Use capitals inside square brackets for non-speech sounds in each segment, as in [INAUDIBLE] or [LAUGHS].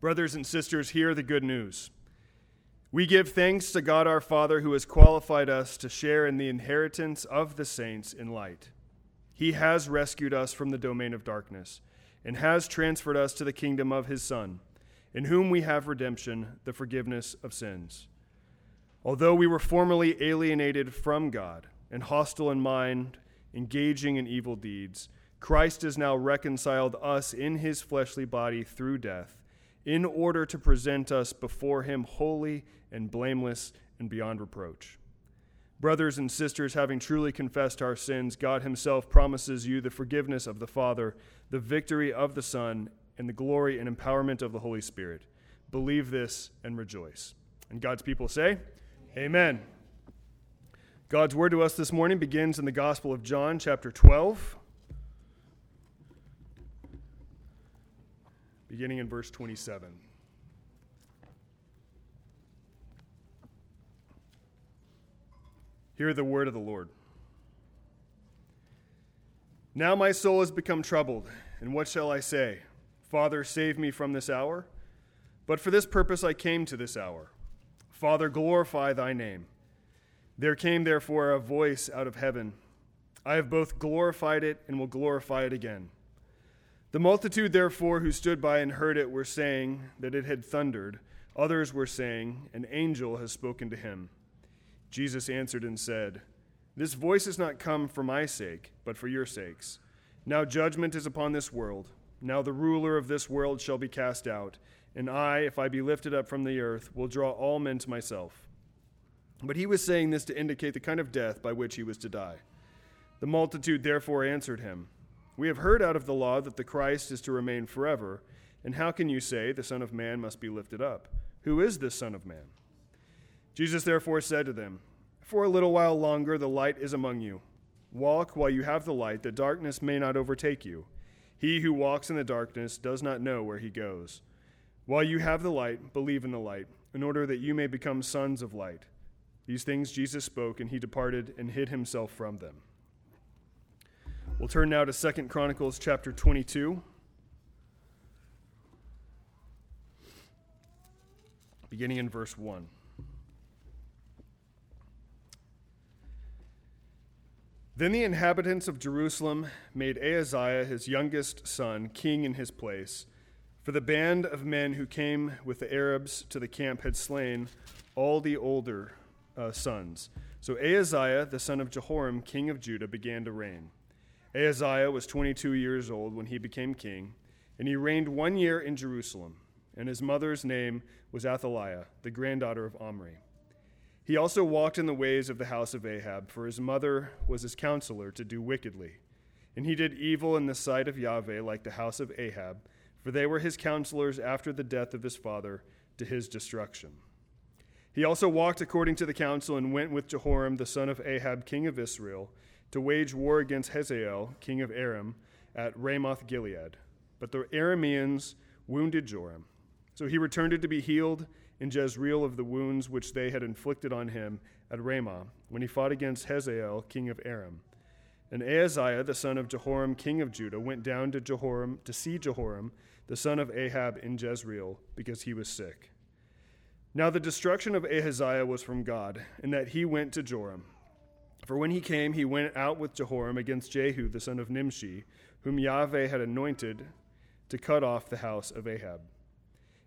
Brothers and sisters, hear the good news. We give thanks to God our Father who has qualified us to share in the inheritance of the saints in light. He has rescued us from the domain of darkness and has transferred us to the kingdom of his Son, in whom we have redemption, the forgiveness of sins. Although we were formerly alienated from God and hostile in mind, engaging in evil deeds, Christ has now reconciled us in his fleshly body through death in order to present us before him holy and blameless and beyond reproach. Brothers and sisters, having truly confessed our sins, God himself promises you the forgiveness of the Father, the victory of the Son, and the glory and empowerment of the Holy Spirit. Believe this and rejoice. And God's people say, Amen. God's word to us this morning begins in the Gospel of John, chapter 12. Beginning in verse 27. Hear the word of the Lord. Now my soul has become troubled, and what shall I say? Father, save me from this hour? But for this purpose I came to this hour. Father, glorify thy name. There came therefore a voice out of heaven I have both glorified it and will glorify it again. The multitude, therefore, who stood by and heard it were saying that it had thundered. Others were saying, An angel has spoken to him. Jesus answered and said, This voice has not come for my sake, but for your sakes. Now judgment is upon this world. Now the ruler of this world shall be cast out. And I, if I be lifted up from the earth, will draw all men to myself. But he was saying this to indicate the kind of death by which he was to die. The multitude therefore answered him, we have heard out of the law that the Christ is to remain forever. And how can you say the Son of Man must be lifted up? Who is this Son of Man? Jesus therefore said to them, For a little while longer the light is among you. Walk while you have the light, that darkness may not overtake you. He who walks in the darkness does not know where he goes. While you have the light, believe in the light, in order that you may become sons of light. These things Jesus spoke, and he departed and hid himself from them. We'll turn now to Second Chronicles chapter 22. Beginning in verse 1. Then the inhabitants of Jerusalem made Ahaziah, his youngest son, king in his place, for the band of men who came with the Arabs to the camp had slain all the older uh, sons. So Ahaziah, the son of Jehoram, king of Judah, began to reign. Ahaziah was 22 years old when he became king, and he reigned one year in Jerusalem, and his mother's name was Athaliah, the granddaughter of Omri. He also walked in the ways of the house of Ahab, for his mother was his counselor to do wickedly. And he did evil in the sight of Yahweh like the house of Ahab, for they were his counselors after the death of his father to his destruction. He also walked according to the counsel and went with Jehoram the son of Ahab, king of Israel to wage war against Hazael, king of Aram, at Ramoth Gilead. But the Arameans wounded Joram. So he returned to be healed in Jezreel of the wounds which they had inflicted on him at Ramah, when he fought against Hazael, king of Aram. And Ahaziah, the son of Jehoram, king of Judah, went down to Jehoram to see Jehoram, the son of Ahab, in Jezreel, because he was sick. Now the destruction of Ahaziah was from God, in that he went to Joram for when he came, he went out with Jehoram against Jehu the son of Nimshi, whom Yahweh had anointed to cut off the house of Ahab.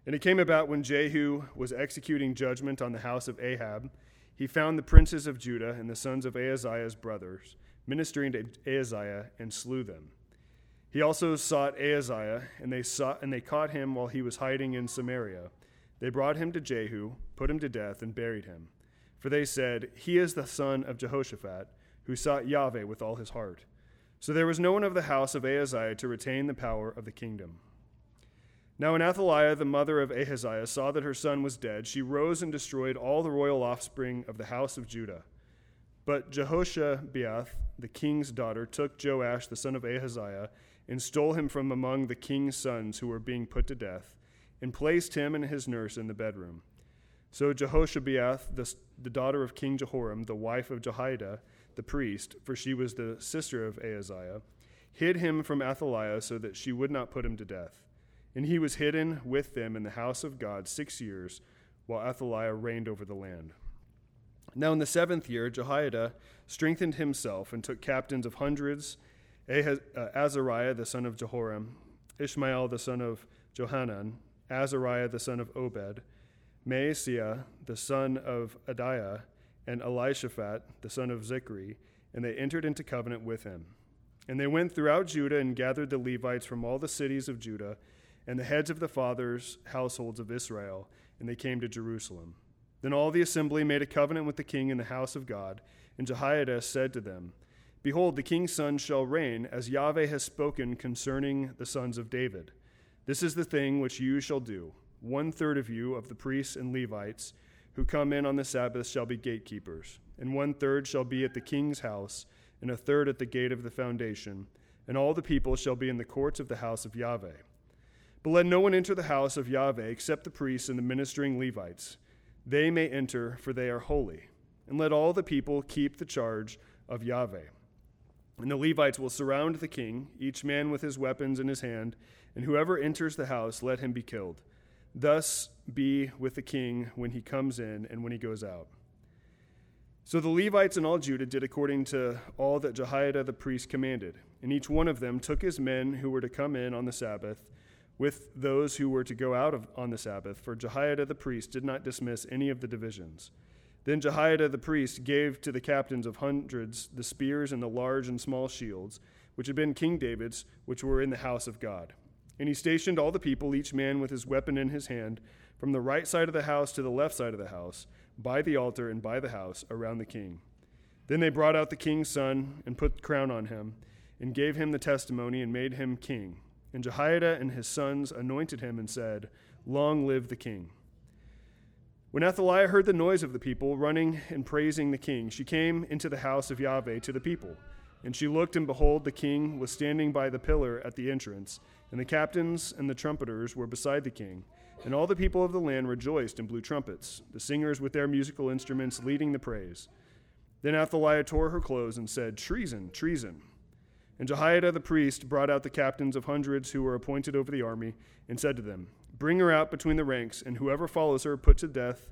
And it came about when Jehu was executing judgment on the house of Ahab, he found the princes of Judah and the sons of Ahaziah's brothers ministering to Ahaziah and slew them. He also sought Ahaziah, and they sought and they caught him while he was hiding in Samaria. They brought him to Jehu, put him to death, and buried him. For they said, He is the son of Jehoshaphat, who sought Yahweh with all his heart. So there was no one of the house of Ahaziah to retain the power of the kingdom. Now, when Athaliah, the mother of Ahaziah, saw that her son was dead, she rose and destroyed all the royal offspring of the house of Judah. But Jehoshabeath, the king's daughter, took Joash, the son of Ahaziah, and stole him from among the king's sons who were being put to death, and placed him and his nurse in the bedroom. So Jehoshabeath, the, the daughter of King Jehoram, the wife of Jehoiada, the priest, for she was the sister of Ahaziah, hid him from Athaliah so that she would not put him to death. And he was hidden with them in the house of God six years, while Athaliah reigned over the land. Now in the seventh year, Jehoiada strengthened himself and took captains of hundreds uh, Azariah the son of Jehoram, Ishmael the son of Johanan, Azariah the son of Obed, Maaseiah the son of Adaiah, and Elishaphat the son of Zichri, and they entered into covenant with him. And they went throughout Judah and gathered the Levites from all the cities of Judah and the heads of the fathers' households of Israel, and they came to Jerusalem. Then all the assembly made a covenant with the king in the house of God, and Jehoiada said to them, Behold, the king's son shall reign, as Yahweh has spoken concerning the sons of David. This is the thing which you shall do. One third of you, of the priests and Levites, who come in on the Sabbath, shall be gatekeepers, and one third shall be at the king's house, and a third at the gate of the foundation, and all the people shall be in the courts of the house of Yahweh. But let no one enter the house of Yahweh except the priests and the ministering Levites. They may enter, for they are holy. And let all the people keep the charge of Yahweh. And the Levites will surround the king, each man with his weapons in his hand, and whoever enters the house, let him be killed. Thus be with the king when he comes in and when he goes out. So the Levites and all Judah did according to all that Jehoiada the priest commanded, and each one of them took his men who were to come in on the Sabbath with those who were to go out of, on the Sabbath, for Jehoiada the priest did not dismiss any of the divisions. Then Jehoiada the priest gave to the captains of hundreds the spears and the large and small shields, which had been King David's, which were in the house of God. And he stationed all the people, each man with his weapon in his hand, from the right side of the house to the left side of the house, by the altar and by the house, around the king. Then they brought out the king's son and put the crown on him, and gave him the testimony and made him king. And Jehoiada and his sons anointed him and said, Long live the king. When Athaliah heard the noise of the people running and praising the king, she came into the house of Yahweh to the people. And she looked, and behold, the king was standing by the pillar at the entrance, and the captains and the trumpeters were beside the king. And all the people of the land rejoiced and blew trumpets, the singers with their musical instruments leading the praise. Then Athaliah tore her clothes and said, Treason, treason. And Jehoiada the priest brought out the captains of hundreds who were appointed over the army, and said to them, Bring her out between the ranks, and whoever follows her put to death,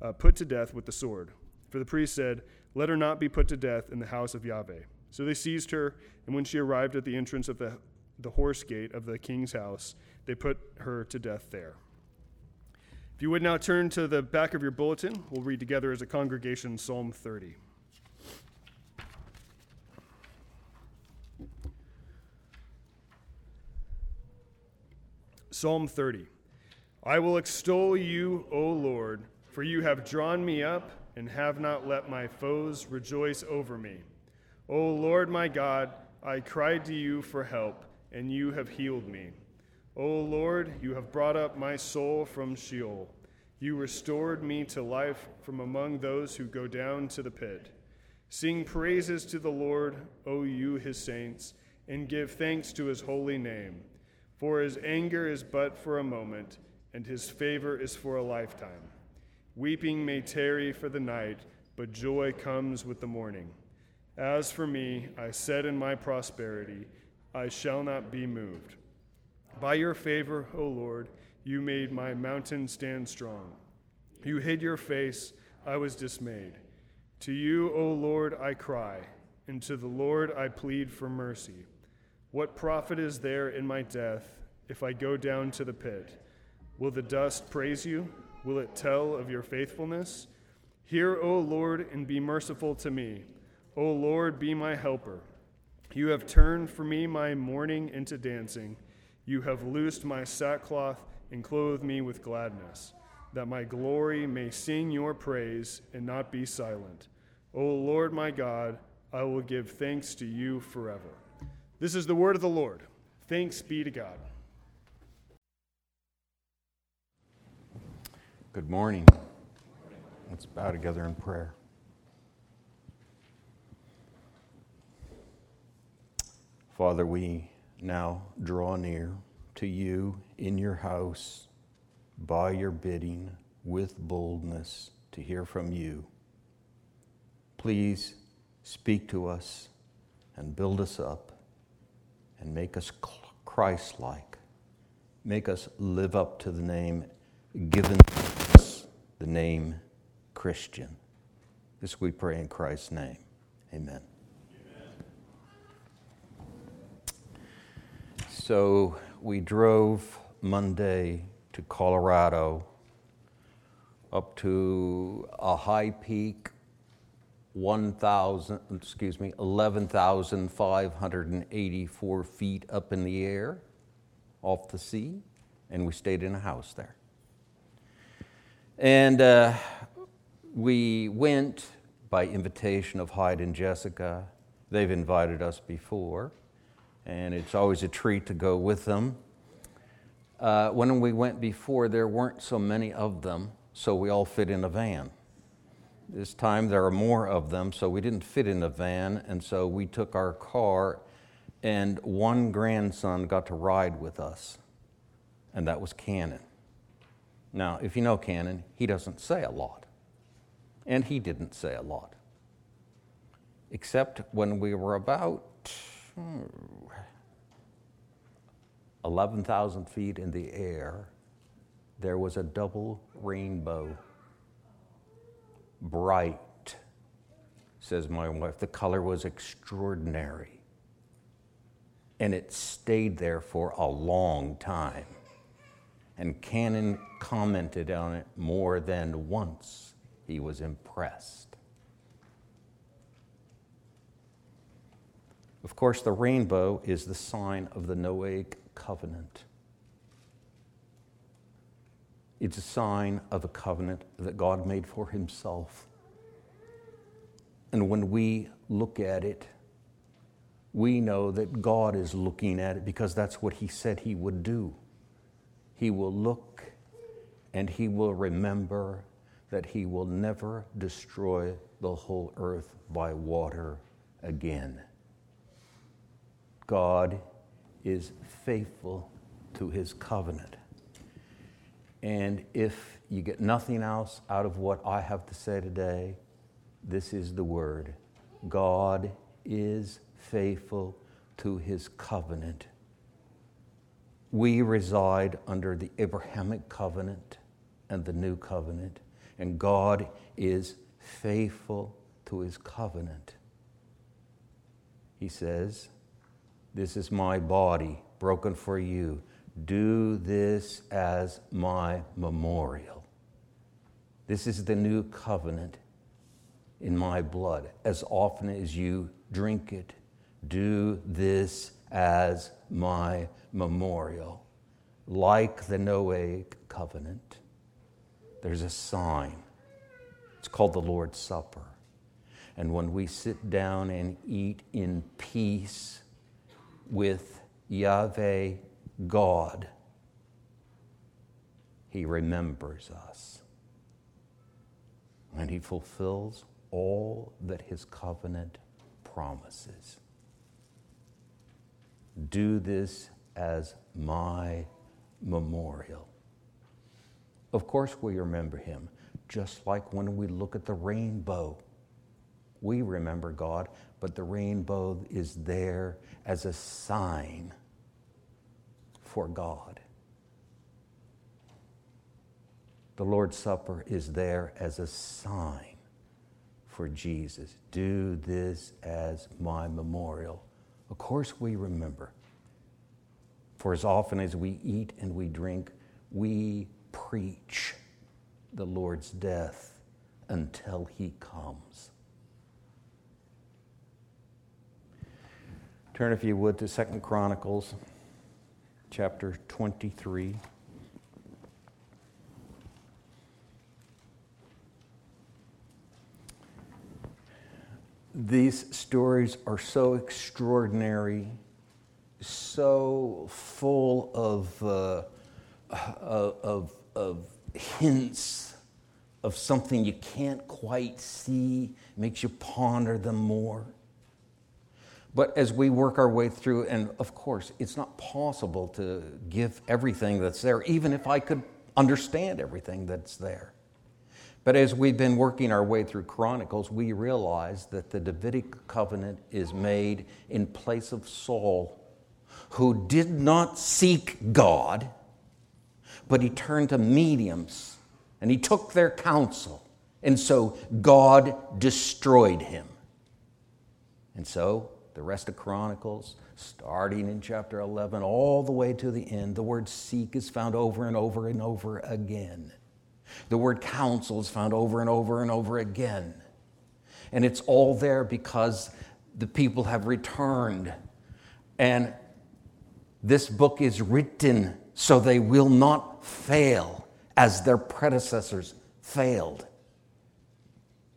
uh, put to death with the sword. For the priest said, Let her not be put to death in the house of Yahweh. So they seized her, and when she arrived at the entrance of the, the horse gate of the king's house, they put her to death there. If you would now turn to the back of your bulletin, we'll read together as a congregation Psalm 30. Psalm 30. I will extol you, O Lord, for you have drawn me up and have not let my foes rejoice over me. O Lord my God, I cried to you for help, and you have healed me. O Lord, you have brought up my soul from Sheol. You restored me to life from among those who go down to the pit. Sing praises to the Lord, O you his saints, and give thanks to his holy name. For his anger is but for a moment, and his favor is for a lifetime. Weeping may tarry for the night, but joy comes with the morning. As for me, I said in my prosperity, I shall not be moved. By your favor, O Lord, you made my mountain stand strong. You hid your face, I was dismayed. To you, O Lord, I cry, and to the Lord I plead for mercy. What profit is there in my death if I go down to the pit? Will the dust praise you? Will it tell of your faithfulness? Hear, O Lord, and be merciful to me. O Lord, be my helper. You have turned for me my mourning into dancing. You have loosed my sackcloth and clothed me with gladness, that my glory may sing your praise and not be silent. O Lord my God, I will give thanks to you forever. This is the word of the Lord. Thanks be to God. Good morning. Let's bow together in prayer. Father, we now draw near to you in your house by your bidding with boldness to hear from you. Please speak to us and build us up and make us Christ like make us live up to the name given us, the name Christian. This we pray in Christ's name. Amen. So we drove Monday to Colorado up to a high peak 1,000, excuse me, 11,584 feet up in the air off the sea, and we stayed in a house there. And uh, we went by invitation of Hyde and Jessica. They've invited us before, and it's always a treat to go with them. Uh, when we went before, there weren't so many of them, so we all fit in a van. This time there are more of them, so we didn't fit in a van, and so we took our car, and one grandson got to ride with us, and that was Cannon. Now, if you know Cannon, he doesn't say a lot, and he didn't say a lot, except when we were about 11,000 feet in the air, there was a double rainbow bright, says my wife. The color was extraordinary. And it stayed there for a long time. And Cannon commented on it more than once. He was impressed. Of course, the rainbow is the sign of the Noahic covenant. It's a sign of a covenant that God made for himself. And when we look at it, we know that God is looking at it because that's what he said he would do. He will look and he will remember that he will never destroy the whole earth by water again. God is faithful to his covenant. And if you get nothing else out of what I have to say today, this is the word God is faithful to his covenant. We reside under the Abrahamic covenant and the new covenant, and God is faithful to his covenant. He says, This is my body broken for you. Do this as my memorial. This is the new covenant in my blood. As often as you drink it, do this as my memorial. Like the Noahic covenant, there's a sign. It's called the Lord's Supper. And when we sit down and eat in peace with Yahweh God, He remembers us. And He fulfills all that His covenant promises. Do this as my memorial. Of course, we remember Him, just like when we look at the rainbow. We remember God, but the rainbow is there as a sign for God. The Lord's Supper is there as a sign for Jesus. Do this as my memorial. Of course, we remember. For as often as we eat and we drink, we preach the Lord's death until he comes. Turn, if you would, to Second Chronicles chapter 23. These stories are so extraordinary, so full of, uh, of, of hints of something you can't quite see, makes you ponder them more. But as we work our way through, and of course, it's not possible to give everything that's there, even if I could understand everything that's there. But as we've been working our way through Chronicles, we realize that the Davidic covenant is made in place of Saul, who did not seek God, but he turned to mediums and he took their counsel. And so God destroyed him. And so the rest of Chronicles, starting in chapter 11, all the way to the end, the word seek is found over and over and over again. The word counsel is found over and over and over again. And it's all there because the people have returned. And this book is written so they will not fail as their predecessors failed.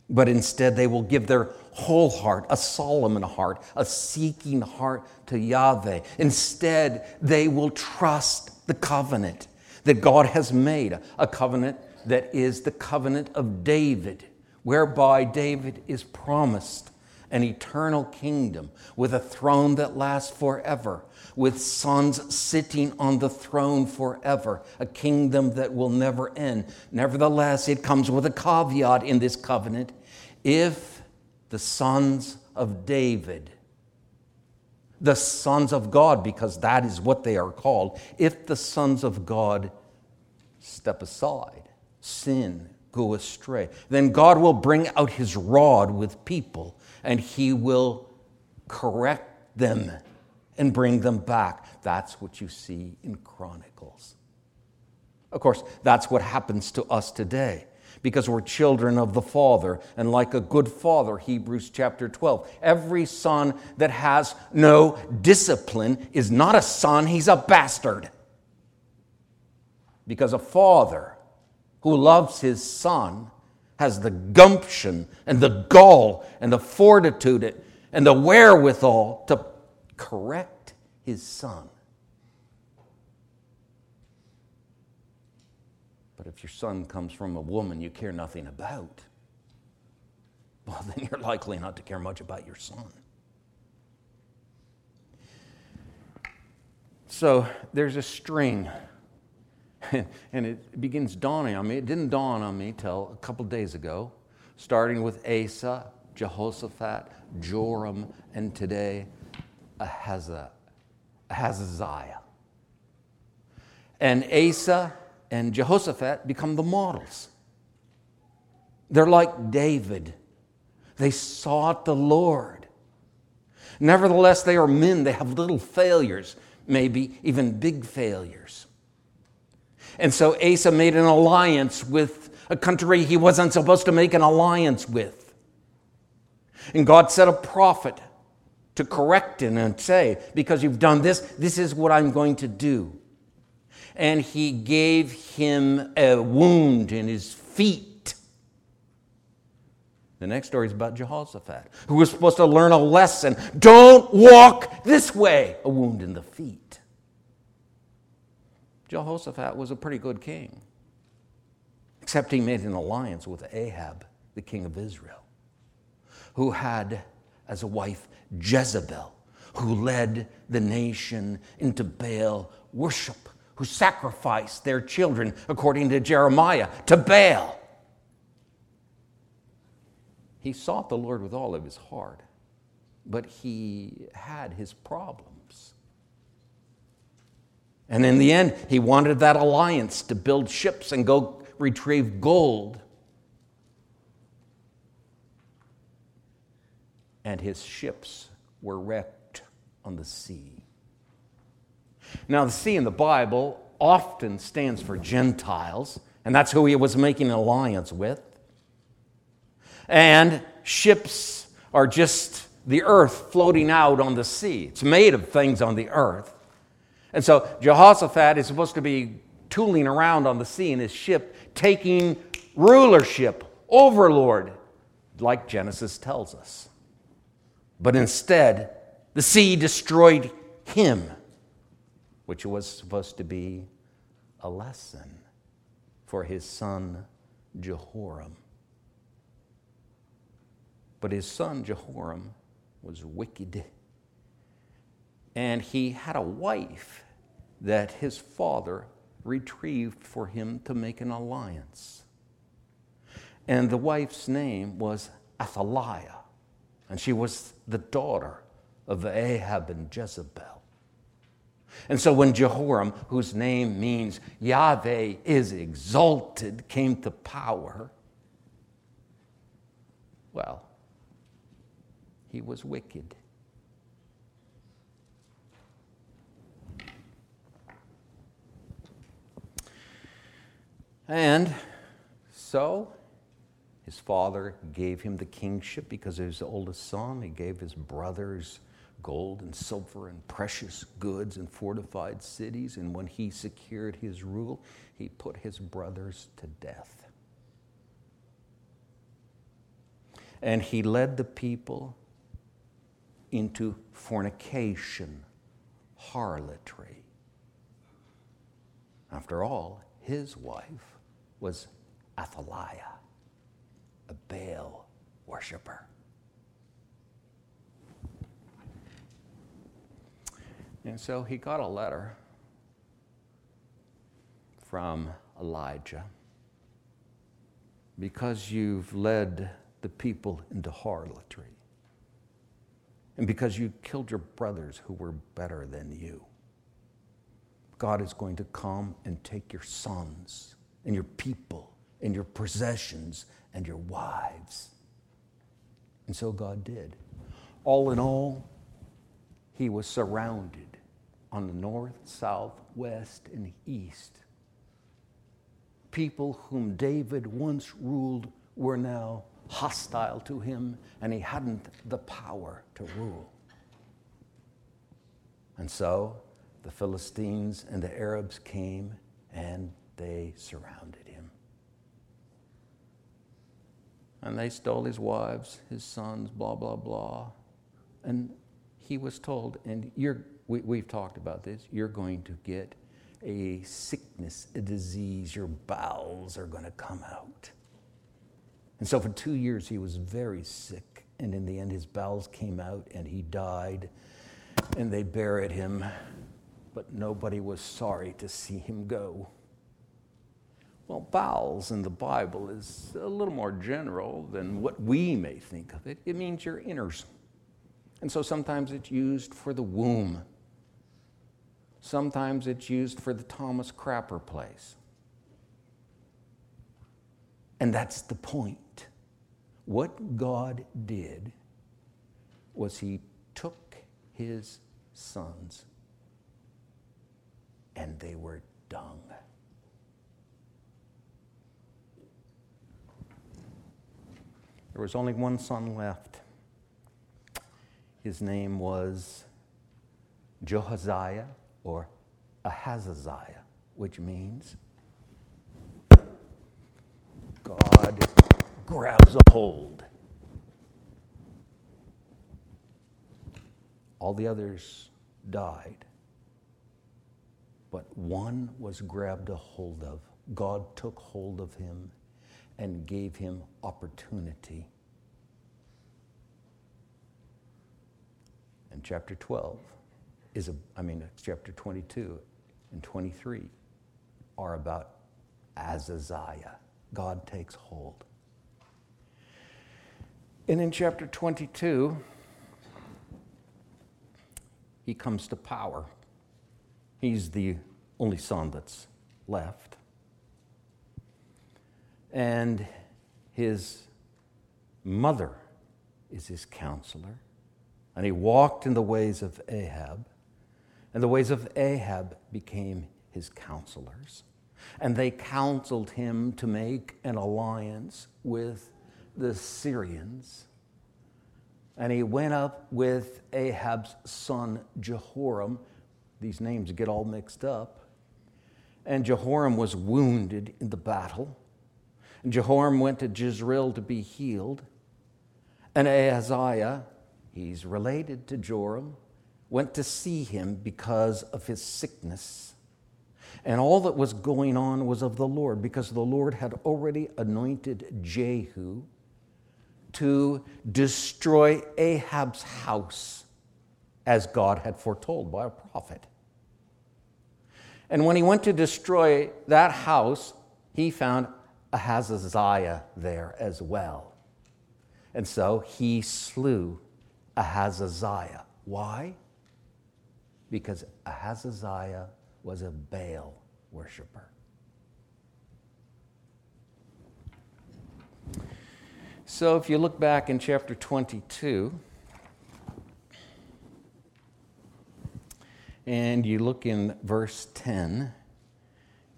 But instead, they will give their whole heart, a Solomon heart, a seeking heart to Yahweh. Instead, they will trust the covenant that God has made, a covenant that is the covenant of David, whereby David is promised an eternal kingdom with a throne that lasts forever, with sons sitting on the throne forever, a kingdom that will never end. Nevertheless, it comes with a caveat in this covenant. If the sons of David, the sons of God, because that is what they are called, if the sons of God step aside, sin, go astray, then God will bring out his rod with people and he will correct them and bring them back. That's what you see in Chronicles. Of course, that's what happens to us today because we're children of the Father. And like a good father, Hebrews chapter 12, every son that has no discipline is not a son, he's a bastard. Because a father who loves his son has the gumption and the gall and the fortitude and the wherewithal to correct his son. But if your son comes from a woman you care nothing about, well, [LAUGHS] then you're likely not to care much about your son. So there's a string [LAUGHS] and it begins dawning on me. It didn't dawn on me till a couple days ago, starting with Asa, Jehoshaphat, Joram, and today Ahaziah. And Asa and Jehoshaphat become the models. They're like David. They sought the Lord. Nevertheless, they are men. They have little failures, maybe even big failures. And so Asa made an alliance with a country he wasn't supposed to make an alliance with. And God set a prophet to correct him and say, Because you've done this, this is what I'm going to do. And he gave him a wound in his feet. The next story is about Jehoshaphat, who was supposed to learn a lesson. Don't walk this way, a wound in the feet. Jehoshaphat was a pretty good king, except he made an alliance with Ahab, the king of Israel, who had as a wife Jezebel, who led the nation into Baal worship, who sacrificed their children, according to Jeremiah, to Baal. He sought the Lord with all of his heart, but he had his problems. And in the end, he wanted that alliance to build ships and go retrieve gold. And his ships were wrecked on the sea. Now, the sea in the Bible often stands for Gentiles, and that's who he was making an alliance with. And ships are just the earth floating out on the sea. It's made of things on the earth. And so Jehoshaphat is supposed to be tooling around on the sea in his ship, taking rulership, overlord, like Genesis tells us. But instead, the sea destroyed him, which was supposed to be a lesson for his son Jehoram. But his son Jehoram was wicked and he had a wife that his father retrieved for him to make an alliance. And the wife's name was Athaliah, and she was the daughter of Ahab and Jezebel. And so when Jehoram, whose name means Yahweh is exalted, came to power, well, he was wicked. And so his father gave him the kingship because he was the oldest son. He gave his brothers gold and silver and precious goods and fortified cities. And when he secured his rule, he put his brothers to death. And he led the people into fornication, harlotry. After all, his wife was Athaliah, a Baal worshiper. And so he got a letter from Elijah because you've led the people into harlotry and because you killed your brothers who were better than you. God is going to come and take your sons and your people and your possessions and your wives. And so God did. All in all, he was surrounded on the north, south, west, and east. People whom David once ruled were now hostile to him, and he hadn't the power to rule. And so the Philistines and the Arabs came and they surrounded him. And they stole his wives, his sons, blah, blah, blah. And he was told, and you're we, have talked about this, you're going to get a sickness, a disease, your bowels are going to come out. And so for two years he was very sick, and in the end his bowels came out and he died, and they buried him, but nobody was sorry to see him go. Well, bowels in the Bible is a little more general than what we may think of it. It means your inners. And so sometimes it's used for the womb. Sometimes it's used for the Thomas Crapper place. And that's the point. What God did was He took His sons and they were dung. There was only one son left. His name was Jehoziah or Ahazaziah, which means God grabs a hold. All the others died, but one was grabbed a hold of. God took hold of him and gave him opportunity. In chapter 12, is, a, I mean, chapter 22 and 23 are about Ahaziah. God takes hold. And in chapter 22, he comes to power. He's the only son that's left. And his mother is his counselor. And he walked in the ways of Ahab and the ways of Ahab became his counselors. And they counseled him to make an alliance with the Syrians. And he went up with Ahab's son Jehoram. These names get all mixed up. And Jehoram was wounded in the battle. And Jehoram went to Jezreel to be healed. And Ahaziah, he's related to Joram, went to see him because of his sickness. And all that was going on was of the Lord, because the Lord had already anointed Jehu to destroy Ahab's house, as God had foretold by a prophet. And when he went to destroy that house, he found Ahaziah there as well. And so he slew Ahaziah. Why? Because Ahaziah was a Baal worshiper. So if you look back in chapter 22, and you look in verse 10,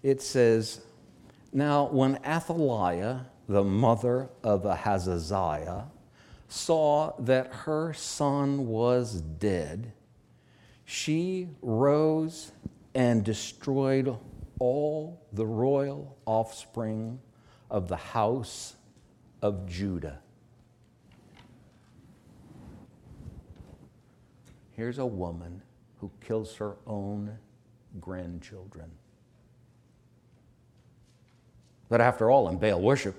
it says, Now when Athaliah, the mother of Ahaziah, saw that her son was dead, she rose and destroyed all the royal offspring of the house of Judah. Here's a woman who kills her own grandchildren. But after all, in Baal worship,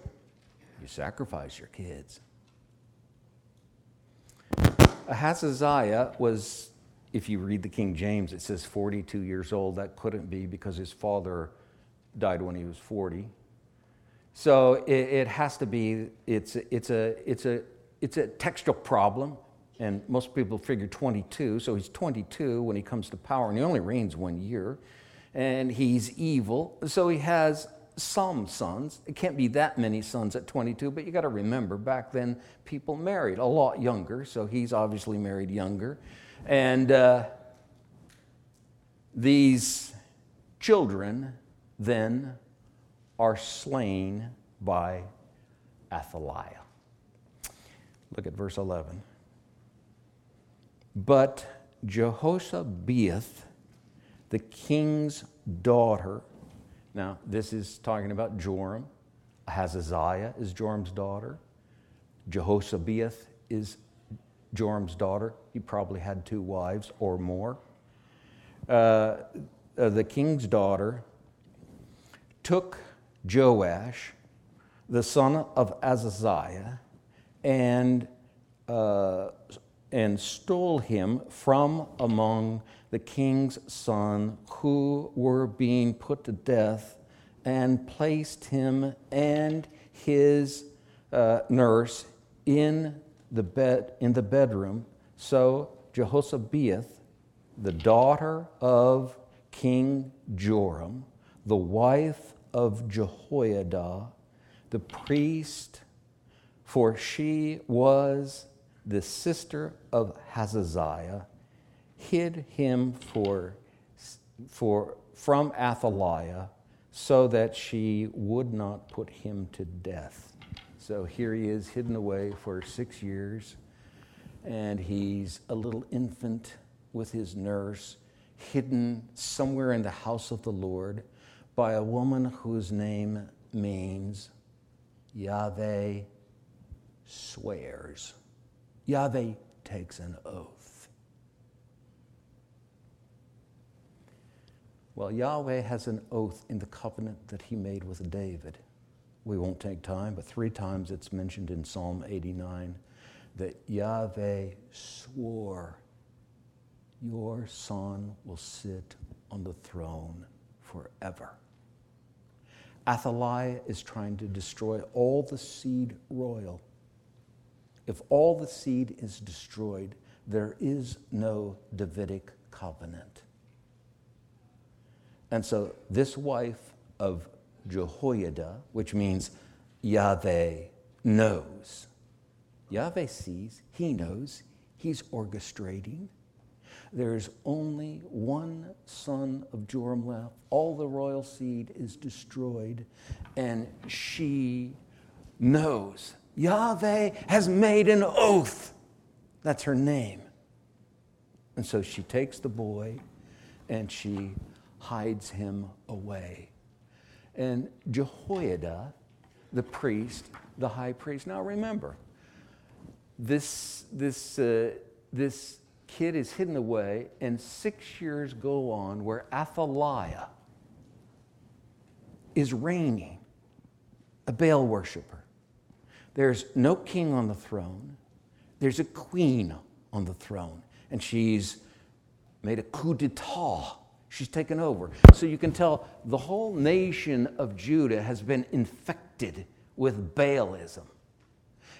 you sacrifice your kids. Ahaziah was, if you read the King James, it says 42 years old. That couldn't be because his father died when he was 40. So it, it has to be, it's, it's, a, it's, a, it's a textual problem. And most people figure 22, so he's 22 when he comes to power, and he only reigns one year. And he's evil, so he has some sons. It can't be that many sons at 22, but you got to remember back then people married a lot younger, so he's obviously married younger. And uh, these children then are slain by Athaliah. Look at verse 11. But Jehoshabeath, the king's daughter, now, this is talking about Joram. Ahaziah is Joram's daughter. Jehoshabeath is Joram's daughter. He probably had two wives or more. Uh, uh, the king's daughter took Joash, the son of Ahaziah, and, uh, and stole him from among the king's son who were being put to death and placed him and his uh, nurse in the, bed, in the bedroom. So Jehoshabeath, the daughter of King Joram, the wife of Jehoiada, the priest, for she was the sister of Ahaziah, hid him for, for, from Athaliah so that she would not put him to death. So here he is hidden away for six years, and he's a little infant with his nurse, hidden somewhere in the house of the Lord by a woman whose name means Yahweh swears. Yahweh takes an oath. Well, Yahweh has an oath in the covenant that he made with David. We won't take time, but three times it's mentioned in Psalm 89 that Yahweh swore, Your son will sit on the throne forever. Athaliah is trying to destroy all the seed royal. If all the seed is destroyed, there is no Davidic covenant. And so, this wife of Jehoiada, which means Yahweh knows, Yahweh sees, he knows, he's orchestrating, there's only one son of Joram left. All the royal seed is destroyed, and she knows Yahweh has made an oath. That's her name. And so she takes the boy and she hides him away. And Jehoiada, the priest, the high priest, now remember, this, this, uh, this kid is hidden away, and six years go on where Athaliah is reigning, a Baal worshiper. There's no king on the throne, there's a queen on the throne, and she's made a coup d'etat. She's taken over. So you can tell the whole nation of Judah has been infected with Baalism.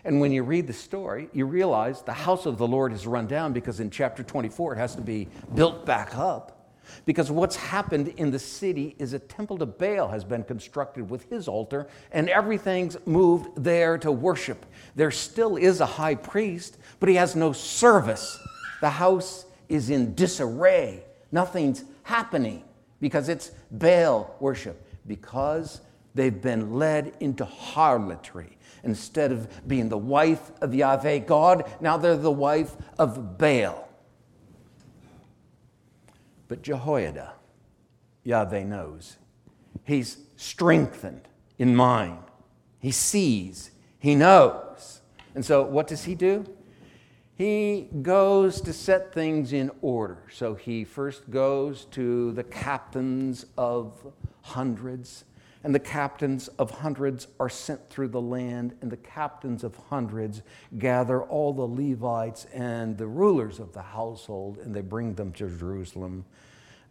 And when you read the story, you realize the house of the Lord is run down because in chapter 24 it has to be built back up. Because what's happened in the city is a temple to Baal has been constructed with his altar, and everything's moved there to worship. There still is a high priest, but he has no service. The house is in disarray. Nothing's happening because it's Baal worship, because they've been led into harlotry. Instead of being the wife of Yahweh God, now they're the wife of Baal. But Jehoiada, Yahweh knows. He's strengthened in mind. He sees, he knows. And so, what does he do? He goes to set things in order. So, he first goes to the captains of hundreds and the captains of hundreds are sent through the land, and the captains of hundreds gather all the Levites and the rulers of the household, and they bring them to Jerusalem.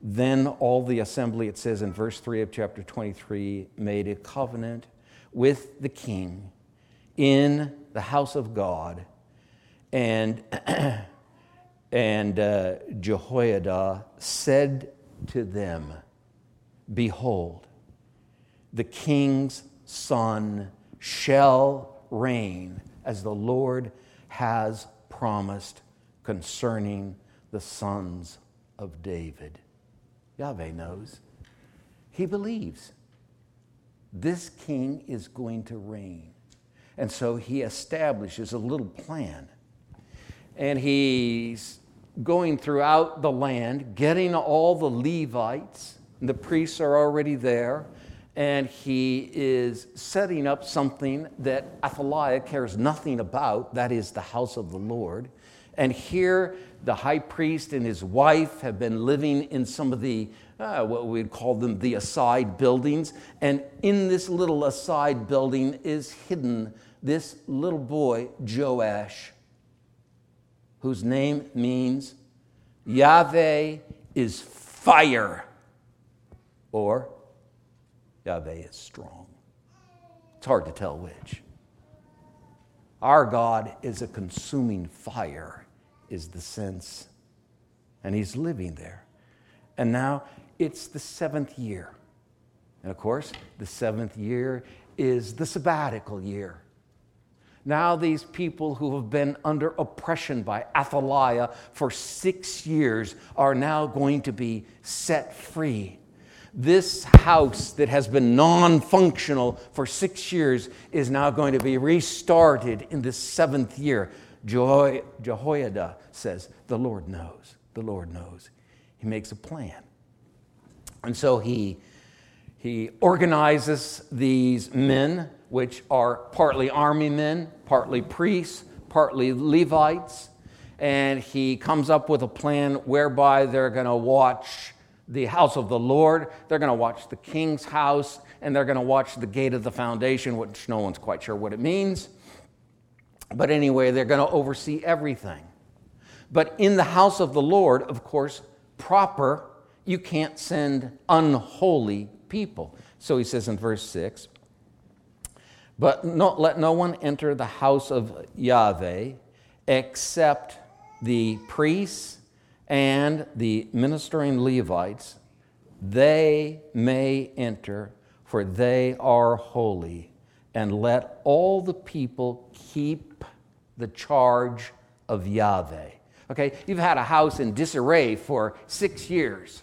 Then all the assembly, it says in verse 3 of chapter 23, made a covenant with the king in the house of God. And, [CLEARS THROAT] and uh, Jehoiada said to them, Behold, the king's son shall reign as the Lord has promised concerning the sons of David. Yahweh knows. He believes this king is going to reign. And so he establishes a little plan. And he's going throughout the land, getting all the Levites, the priests are already there and he is setting up something that Athaliah cares nothing about, that is the house of the Lord. And here, the high priest and his wife have been living in some of the, uh, what we'd call them, the aside buildings. And in this little aside building is hidden this little boy, Joash, whose name means Yahweh is fire, or Yahweh is strong. It's hard to tell which. Our God is a consuming fire, is the sense. And He's living there. And now it's the seventh year. And of course, the seventh year is the sabbatical year. Now, these people who have been under oppression by Athaliah for six years are now going to be set free this house that has been non functional for six years is now going to be restarted in the seventh year. Jehoiada says, The Lord knows. The Lord knows. He makes a plan. And so he, he organizes these men, which are partly army men, partly priests, partly Levites, and he comes up with a plan whereby they're going to watch the house of the Lord, they're going to watch the king's house, and they're going to watch the gate of the foundation, which no one's quite sure what it means. But anyway, they're going to oversee everything. But in the house of the Lord, of course, proper, you can't send unholy people. So he says in verse 6 But no, let no one enter the house of Yahweh except the priests and the ministering Levites, they may enter, for they are holy. And let all the people keep the charge of Yahweh. Okay, you've had a house in disarray for six years.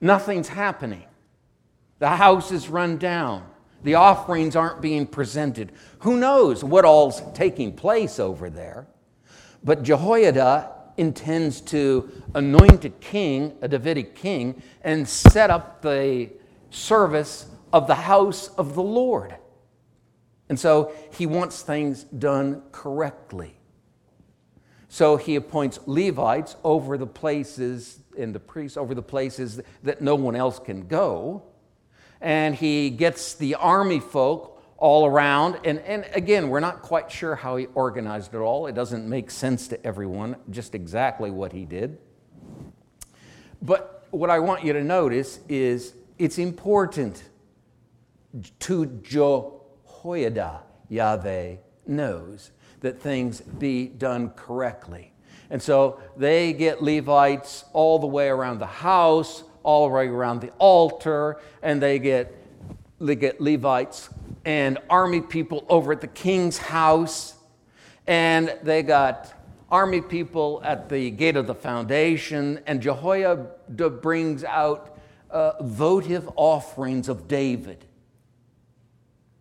Nothing's happening. The house is run down. The offerings aren't being presented. Who knows what all's taking place over there? But Jehoiada intends to anoint a king, a Davidic king, and set up the service of the house of the Lord. And so he wants things done correctly. So he appoints Levites over the places, and the priests over the places that no one else can go. And he gets the army folk all around. And, and again, we're not quite sure how he organized it all. It doesn't make sense to everyone, just exactly what he did. But what I want you to notice is it's important to Jehoiada, Yahweh knows that things be done correctly. And so they get Levites all the way around the house, all the way around the altar, and they get, they get Levites and army people over at the king's house, and they got army people at the gate of the foundation, and Jehoiada brings out uh, votive offerings of David.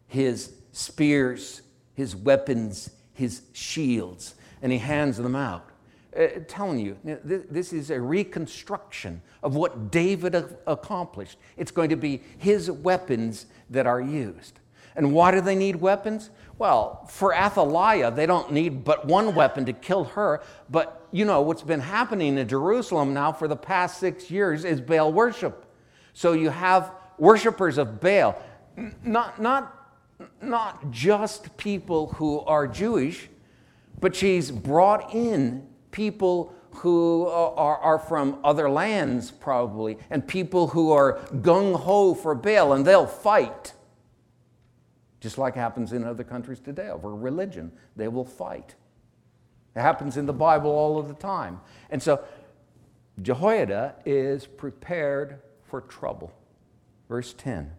His spears, his weapons, his shields, and he hands them out. Uh, telling you, this is a reconstruction of what David accomplished. It's going to be his weapons that are used. And why do they need weapons? Well, for Athaliah, they don't need but one weapon to kill her. But you know, what's been happening in Jerusalem now for the past six years is Baal worship. So you have worshipers of Baal, not, not, not just people who are Jewish, but she's brought in people who are, are from other lands, probably, and people who are gung ho for Baal, and they'll fight. Just like happens in other countries today over religion, they will fight. It happens in the Bible all of the time. And so Jehoiada is prepared for trouble. Verse 10.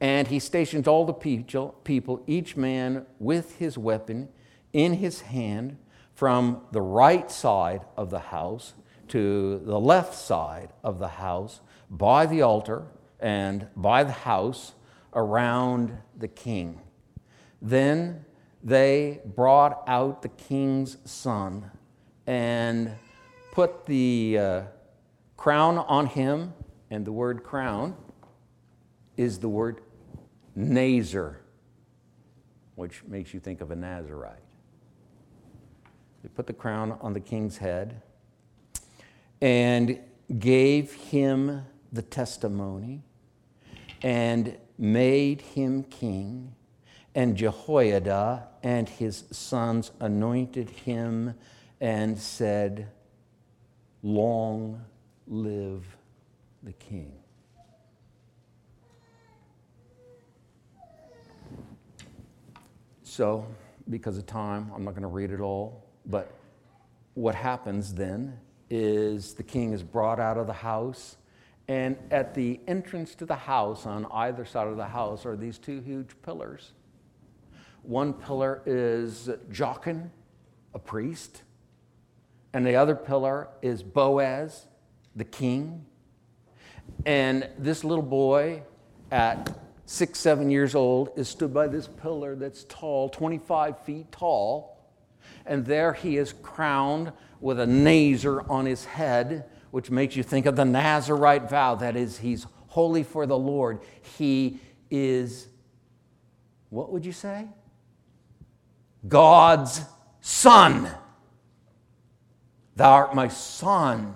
And he stations all the people, each man with his weapon in his hand, from the right side of the house to the left side of the house, by the altar and by the house around the king. Then they brought out the king's son and put the uh, crown on him, and the word crown is the word Nazar, which makes you think of a Nazarite. Put the crown on the king's head and gave him the testimony and made him king. And Jehoiada and his sons anointed him and said, Long live the king. So, because of time, I'm not going to read it all. But what happens then is the king is brought out of the house, and at the entrance to the house, on either side of the house, are these two huge pillars. One pillar is Jachin, a priest, and the other pillar is Boaz, the king. And this little boy at six, seven years old is stood by this pillar that's tall, 25 feet tall and there he is crowned with a nazar on his head, which makes you think of the Nazarite vow. That is, he's holy for the Lord. He is, what would you say? God's son. Thou art my son.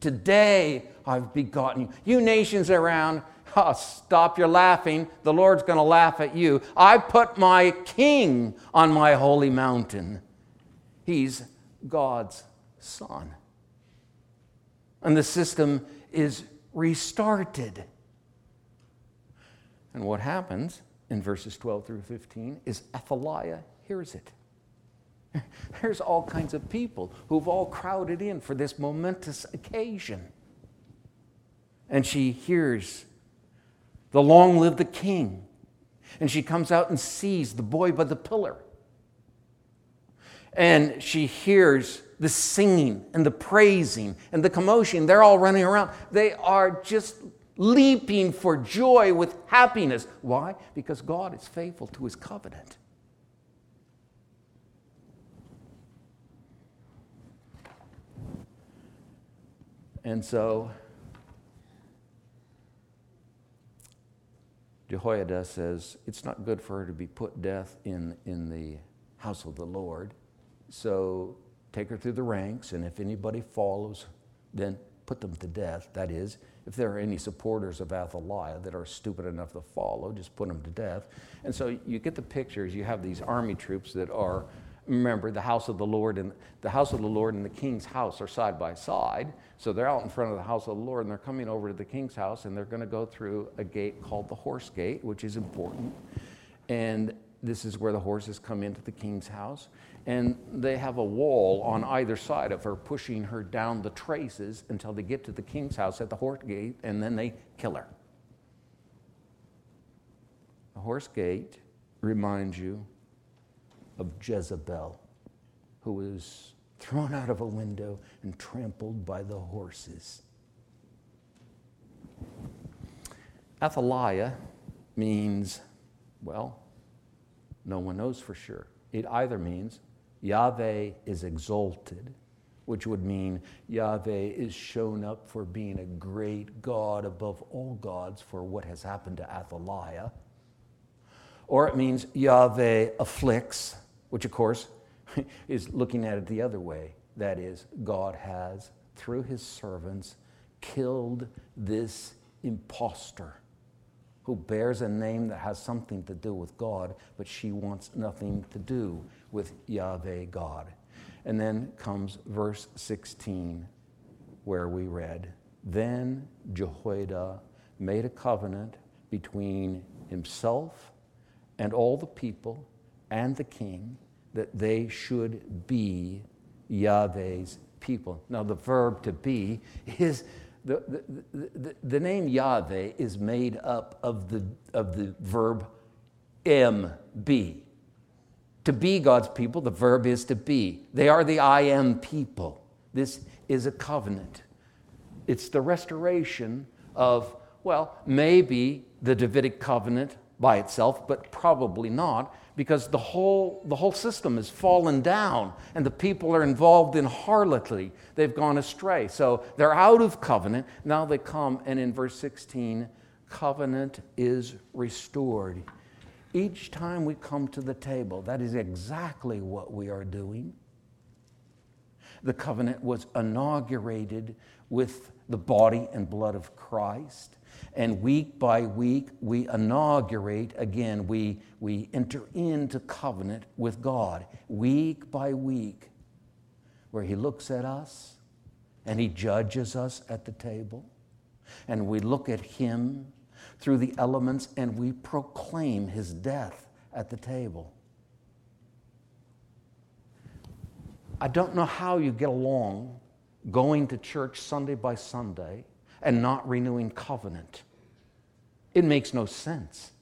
Today I've begotten you. You nations around, oh, stop your laughing. The Lord's going to laugh at you. I put my king on my holy mountain. He's God's son. And the system is restarted. And what happens in verses 12 through 15 is Athaliah hears it. [LAUGHS] There's all kinds of people who've all crowded in for this momentous occasion. And she hears the long live the king. And she comes out and sees the boy by the pillar and she hears the singing and the praising and the commotion. They're all running around. They are just leaping for joy with happiness. Why? Because God is faithful to his covenant. And so Jehoiada says it's not good for her to be put death in, in the house of the Lord. So take her through the ranks, and if anybody follows, then put them to death. That is, if there are any supporters of Athaliah that are stupid enough to follow, just put them to death. And so you get the pictures. You have these army troops that are, remember, the house of the Lord and the house of the Lord and the king's house are side by side. So they're out in front of the house of the Lord and they're coming over to the king's house and they're going to go through a gate called the horse gate, which is important. And this is where the horses come into the king's house. And they have a wall on either side of her, pushing her down the traces until they get to the king's house at the horse gate, and then they kill her. The horse gate reminds you of Jezebel, who was thrown out of a window and trampled by the horses. Athaliah means, well, no one knows for sure. It either means Yahweh is exalted, which would mean Yahweh is shown up for being a great God above all gods for what has happened to Athaliah. Or it means Yahweh afflicts, which of course [LAUGHS] is looking at it the other way. That is, God has, through his servants, killed this impostor who bears a name that has something to do with God, but she wants nothing to do with Yahweh God. And then comes verse 16, where we read, Then Jehoiada made a covenant between himself and all the people and the king that they should be Yahweh's people. Now, the verb to be is the, the, the, the, name Yahweh is made up of the, of the verb MB. To be God's people, the verb is to be. They are the I am people. This is a covenant. It's the restoration of, well, maybe the Davidic covenant by itself, but probably not because the whole, the whole system has fallen down and the people are involved in harlotry. They've gone astray. So they're out of covenant. Now they come, and in verse 16, covenant is restored. Each time we come to the table, that is exactly what we are doing. The covenant was inaugurated with the body and blood of Christ. And week by week, we inaugurate again, we, we enter into covenant with God, week by week, where He looks at us and He judges us at the table. And we look at Him through the elements and we proclaim His death at the table. I don't know how you get along going to church Sunday by Sunday and not renewing covenant. It makes no sense.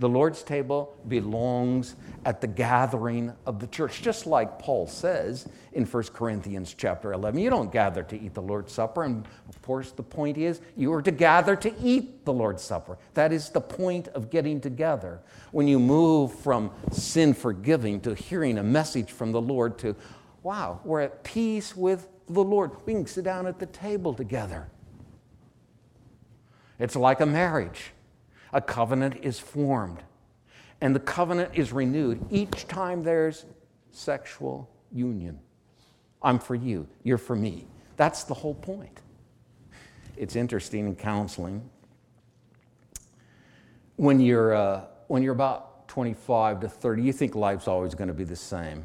The Lord's table belongs at the gathering of the church, just like Paul says in 1 Corinthians chapter 11. You don't gather to eat the Lord's Supper. And of course, the point is you are to gather to eat the Lord's Supper. That is the point of getting together. When you move from sin forgiving to hearing a message from the Lord to, wow, we're at peace with the Lord. We can sit down at the table together. It's like a marriage. A covenant is formed, and the covenant is renewed each time there's sexual union. I'm for you, you're for me. That's the whole point. It's interesting in counseling. When you're, uh, when you're about 25 to 30, you think life's always going to be the same,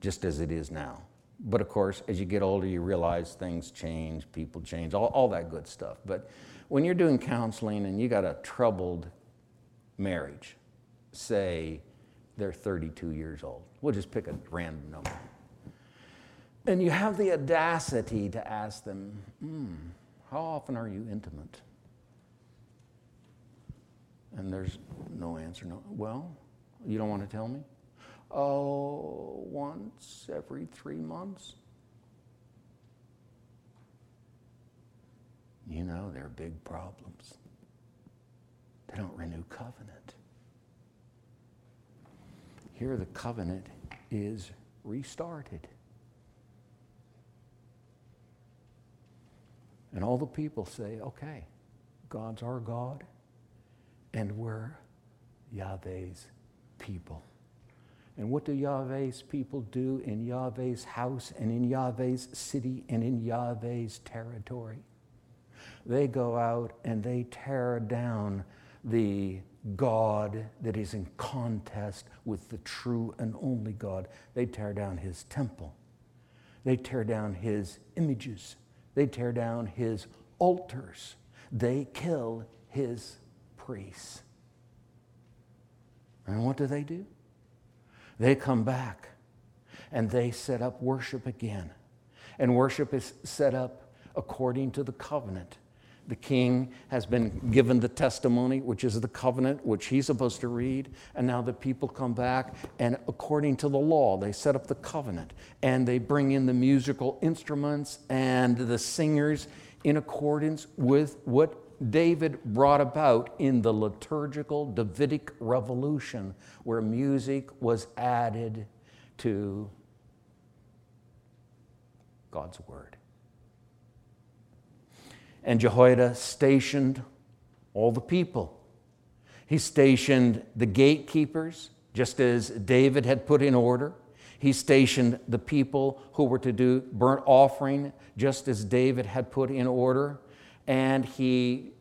just as it is now. But of course, as you get older, you realize things change, people change, all, all that good stuff. But when you're doing counseling and you got a troubled marriage, say they're 32 years old, we'll just pick a random number. And you have the audacity to ask them, hmm, how often are you intimate? And there's no answer. No. Well, you don't want to tell me? Oh, once every three months. you know there are big problems. They don't renew covenant. Here, the covenant is restarted. And all the people say, okay, God's our God, and we're Yahweh's people. And what do Yahweh's people do in Yahweh's house and in Yahweh's city and in Yahweh's territory? they go out and they tear down the God that is in contest with the true and only God. They tear down his temple. They tear down his images. They tear down his altars. They kill his priests. And what do they do? They come back and they set up worship again. And worship is set up according to the covenant. The king has been given the testimony, which is the covenant, which he's supposed to read. And now the people come back, and according to the law, they set up the covenant. And they bring in the musical instruments and the singers in accordance with what David brought about in the liturgical Davidic revolution, where music was added to God's word. And Jehoiada stationed all the people. He stationed the gatekeepers, just as David had put in order. He stationed the people who were to do burnt offering, just as David had put in order. And he,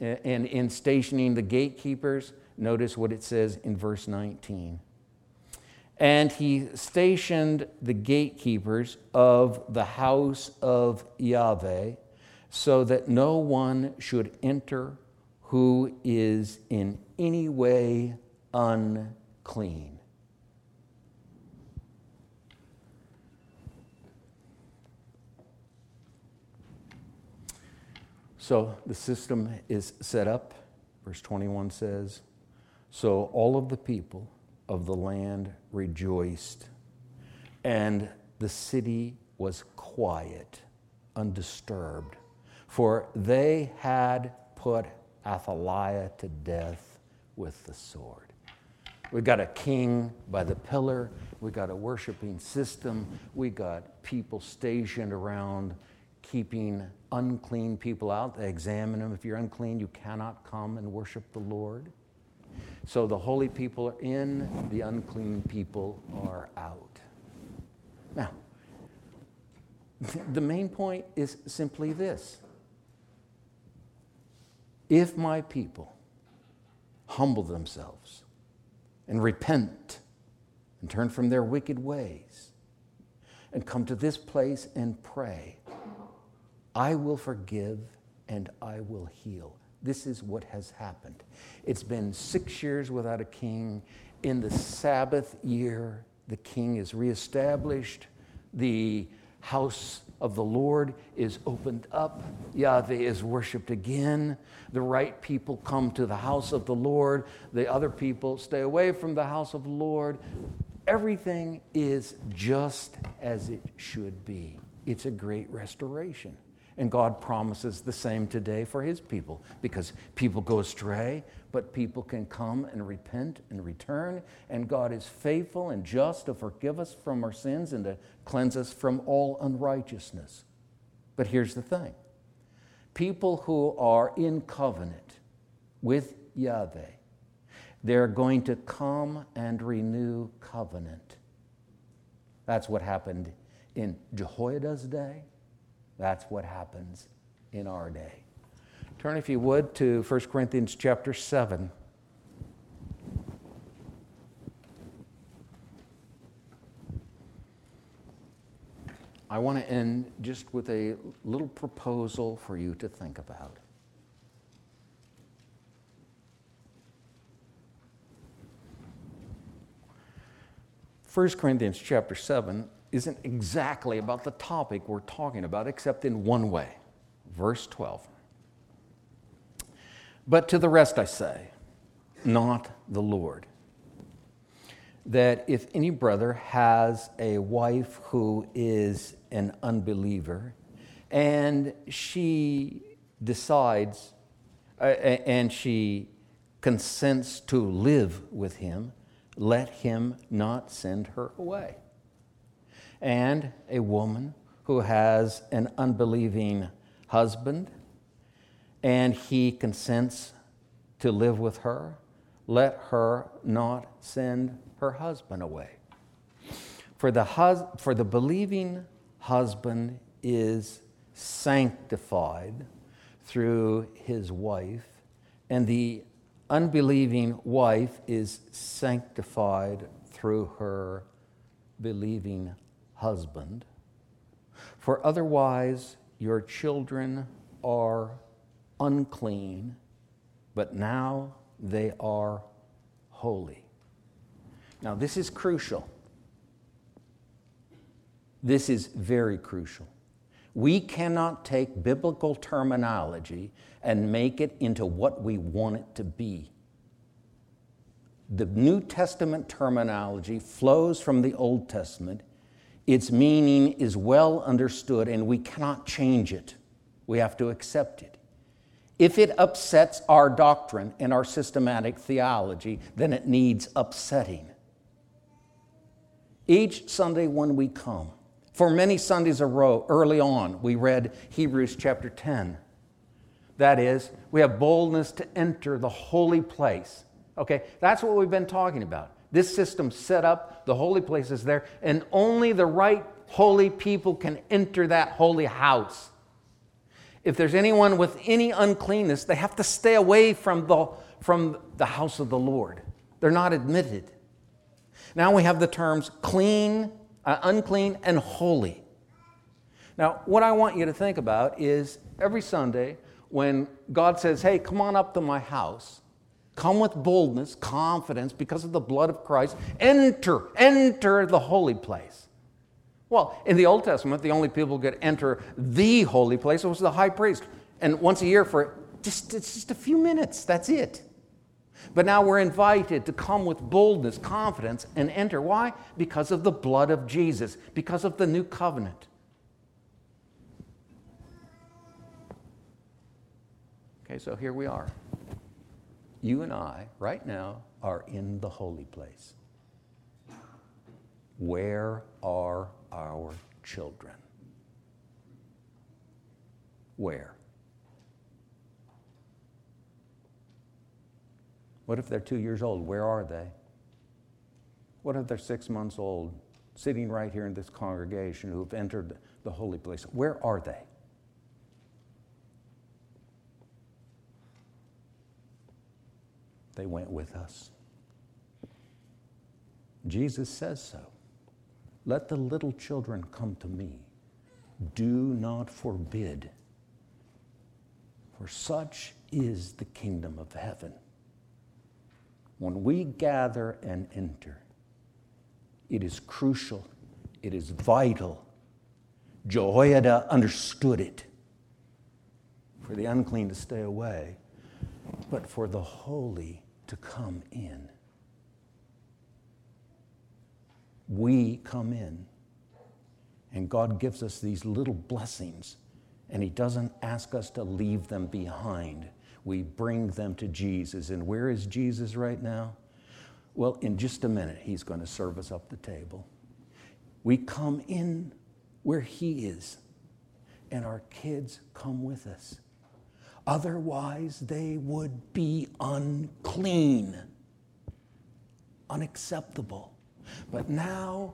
and uh, in stationing the gatekeepers, notice what it says in verse 19. And he stationed the gatekeepers of the house of Yahweh so that no one should enter who is in any way unclean. So the system is set up. Verse 21 says, So all of the people of the land rejoiced, and the city was quiet, undisturbed, for they had put Athaliah to death with the sword. We got a king by the pillar. We got a worshiping system. We got people stationed around keeping unclean people out. They examine them. If you're unclean, you cannot come and worship the Lord. So the holy people are in, the unclean people are out. Now, [LAUGHS] the main point is simply this if my people humble themselves and repent and turn from their wicked ways and come to this place and pray, I will forgive and I will heal. This is what has happened. It's been six years without a king. In the Sabbath year, the king is reestablished. The house of the Lord is opened up. Yahweh is worshiped again. The right people come to the house of the Lord. The other people stay away from the house of the Lord. Everything is just as it should be. It's a great restoration. And God promises the same today for his people because people go astray, but people can come and repent and return. And God is faithful and just to forgive us from our sins and to cleanse us from all unrighteousness. But here's the thing people who are in covenant with Yahweh, they're going to come and renew covenant. That's what happened in Jehoiada's day. That's what happens in our day. Turn, if you would, to 1 Corinthians chapter 7. I want to end just with a little proposal for you to think about. First Corinthians chapter 7 isn't exactly about the topic we're talking about, except in one way. Verse 12. But to the rest I say, not the Lord, that if any brother has a wife who is an unbeliever and she decides uh, and she consents to live with him, let him not send her away and a woman who has an unbelieving husband and he consents to live with her, let her not send her husband away. For the, hus- for the believing husband is sanctified through his wife, and the unbelieving wife is sanctified through her believing husband, for otherwise your children are unclean, but now they are holy. Now, this is crucial. This is very crucial. We cannot take biblical terminology and make it into what we want it to be. The New Testament terminology flows from the Old Testament. Its meaning is well understood, and we cannot change it. We have to accept it. If it upsets our doctrine and our systematic theology, then it needs upsetting. Each Sunday when we come, for many Sundays a row, early on, we read Hebrews chapter 10. That is, we have boldness to enter the holy place. Okay, that's what we've been talking about. This system set up, the holy place is there, and only the right holy people can enter that holy house. If there's anyone with any uncleanness, they have to stay away from the, from the house of the Lord. They're not admitted. Now we have the terms clean uh, unclean and holy. Now, what I want you to think about is every Sunday when God says, Hey, come on up to my house, come with boldness, confidence, because of the blood of Christ, enter, enter the holy place. Well, in the Old Testament, the only people who could enter the holy place was the high priest. And once a year for just, it's just a few minutes, that's it. But now we're invited to come with boldness, confidence, and enter. Why? Because of the blood of Jesus, because of the new covenant. Okay, so here we are. You and I, right now, are in the holy place. Where are our children? Where? What if they're two years old? Where are they? What if they're six months old, sitting right here in this congregation who have entered the holy place? Where are they? They went with us. Jesus says so. Let the little children come to me. Do not forbid, for such is the kingdom of heaven when we gather and enter, it is crucial, it is vital. Jehoiada understood it. For the unclean to stay away, but for the holy to come in. We come in, and God gives us these little blessings, and He doesn't ask us to leave them behind we bring them to Jesus. And where is Jesus right now? Well, in just a minute, he's going to serve us up the table. We come in where he is, and our kids come with us. Otherwise, they would be unclean, unacceptable. But now,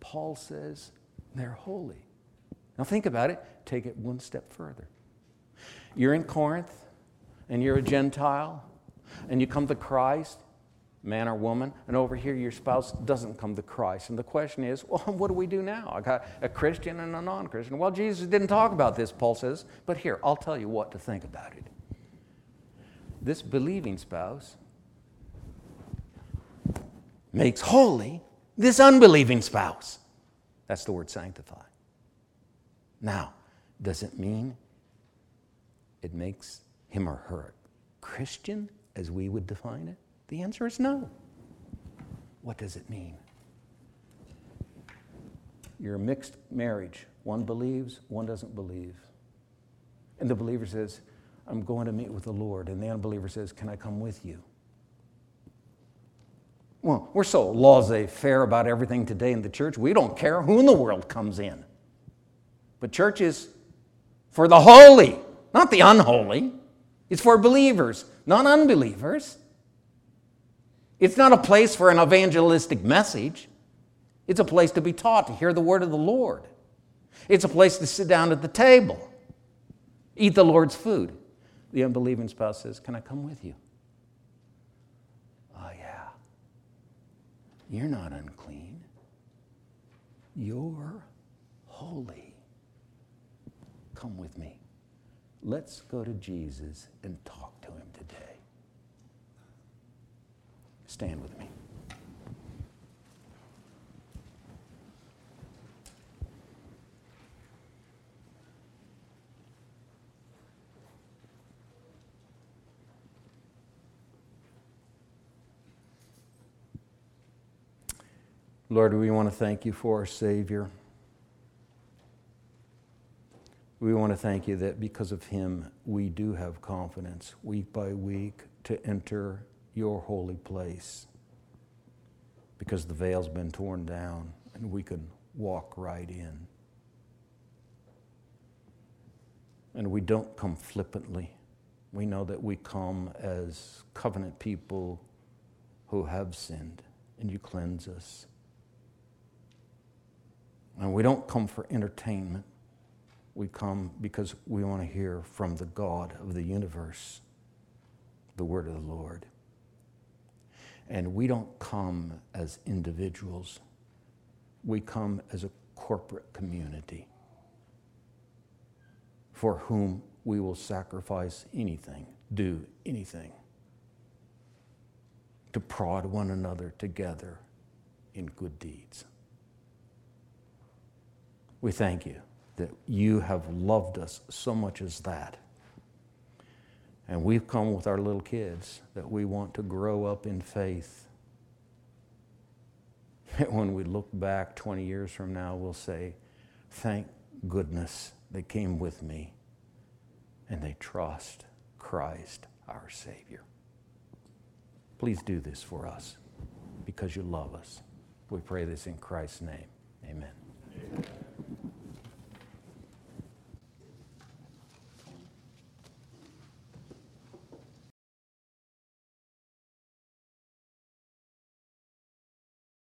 Paul says they're holy. Now, think about it. Take it one step further. You're in Corinth and you're a Gentile and you come to Christ, man or woman, and over here your spouse doesn't come to Christ. And the question is, [LAUGHS] well, what do we do now? I got a Christian and a non Christian. Well, Jesus didn't talk about this, Paul says, but here, I'll tell you what to think about it. This believing spouse makes holy this unbelieving spouse. That's the word sanctify. Now, does it mean it makes him or her Christian as we would define it? The answer is no. What does it mean? You're a mixed marriage. One believes, one doesn't believe. And the believer says, I'm going to meet with the Lord. And the unbeliever says, Can I come with you? Well, we're so laissez faire about everything today in the church, we don't care who in the world comes in. But church is for the holy, not the unholy. It's for believers, not unbelievers. It's not a place for an evangelistic message. It's a place to be taught, to hear the word of the Lord. It's a place to sit down at the table, eat the Lord's food. The unbelieving spouse says, Can I come with you? Oh, yeah. You're not unclean, you're holy. Come with me. Let's go to Jesus and talk Stand with me. Lord, we want to thank you for our Savior. We want to thank you that because of him, we do have confidence week by week to enter your holy place because the veil's been torn down and we can walk right in. And we don't come flippantly. We know that we come as covenant people who have sinned, and you cleanse us. And we don't come for entertainment. We come because we want to hear from the God of the universe, the word of the Lord. And we don't come as individuals, we come as a corporate community for whom we will sacrifice anything, do anything to prod one another together in good deeds. We thank you that you have loved us so much as that. And we've come with our little kids that we want to grow up in faith. [LAUGHS] That when we look back 20 years from now, we'll say, Thank goodness they came with me and they trust Christ our Savior. Please do this for us because you love us. We pray this in Christ's name. Amen.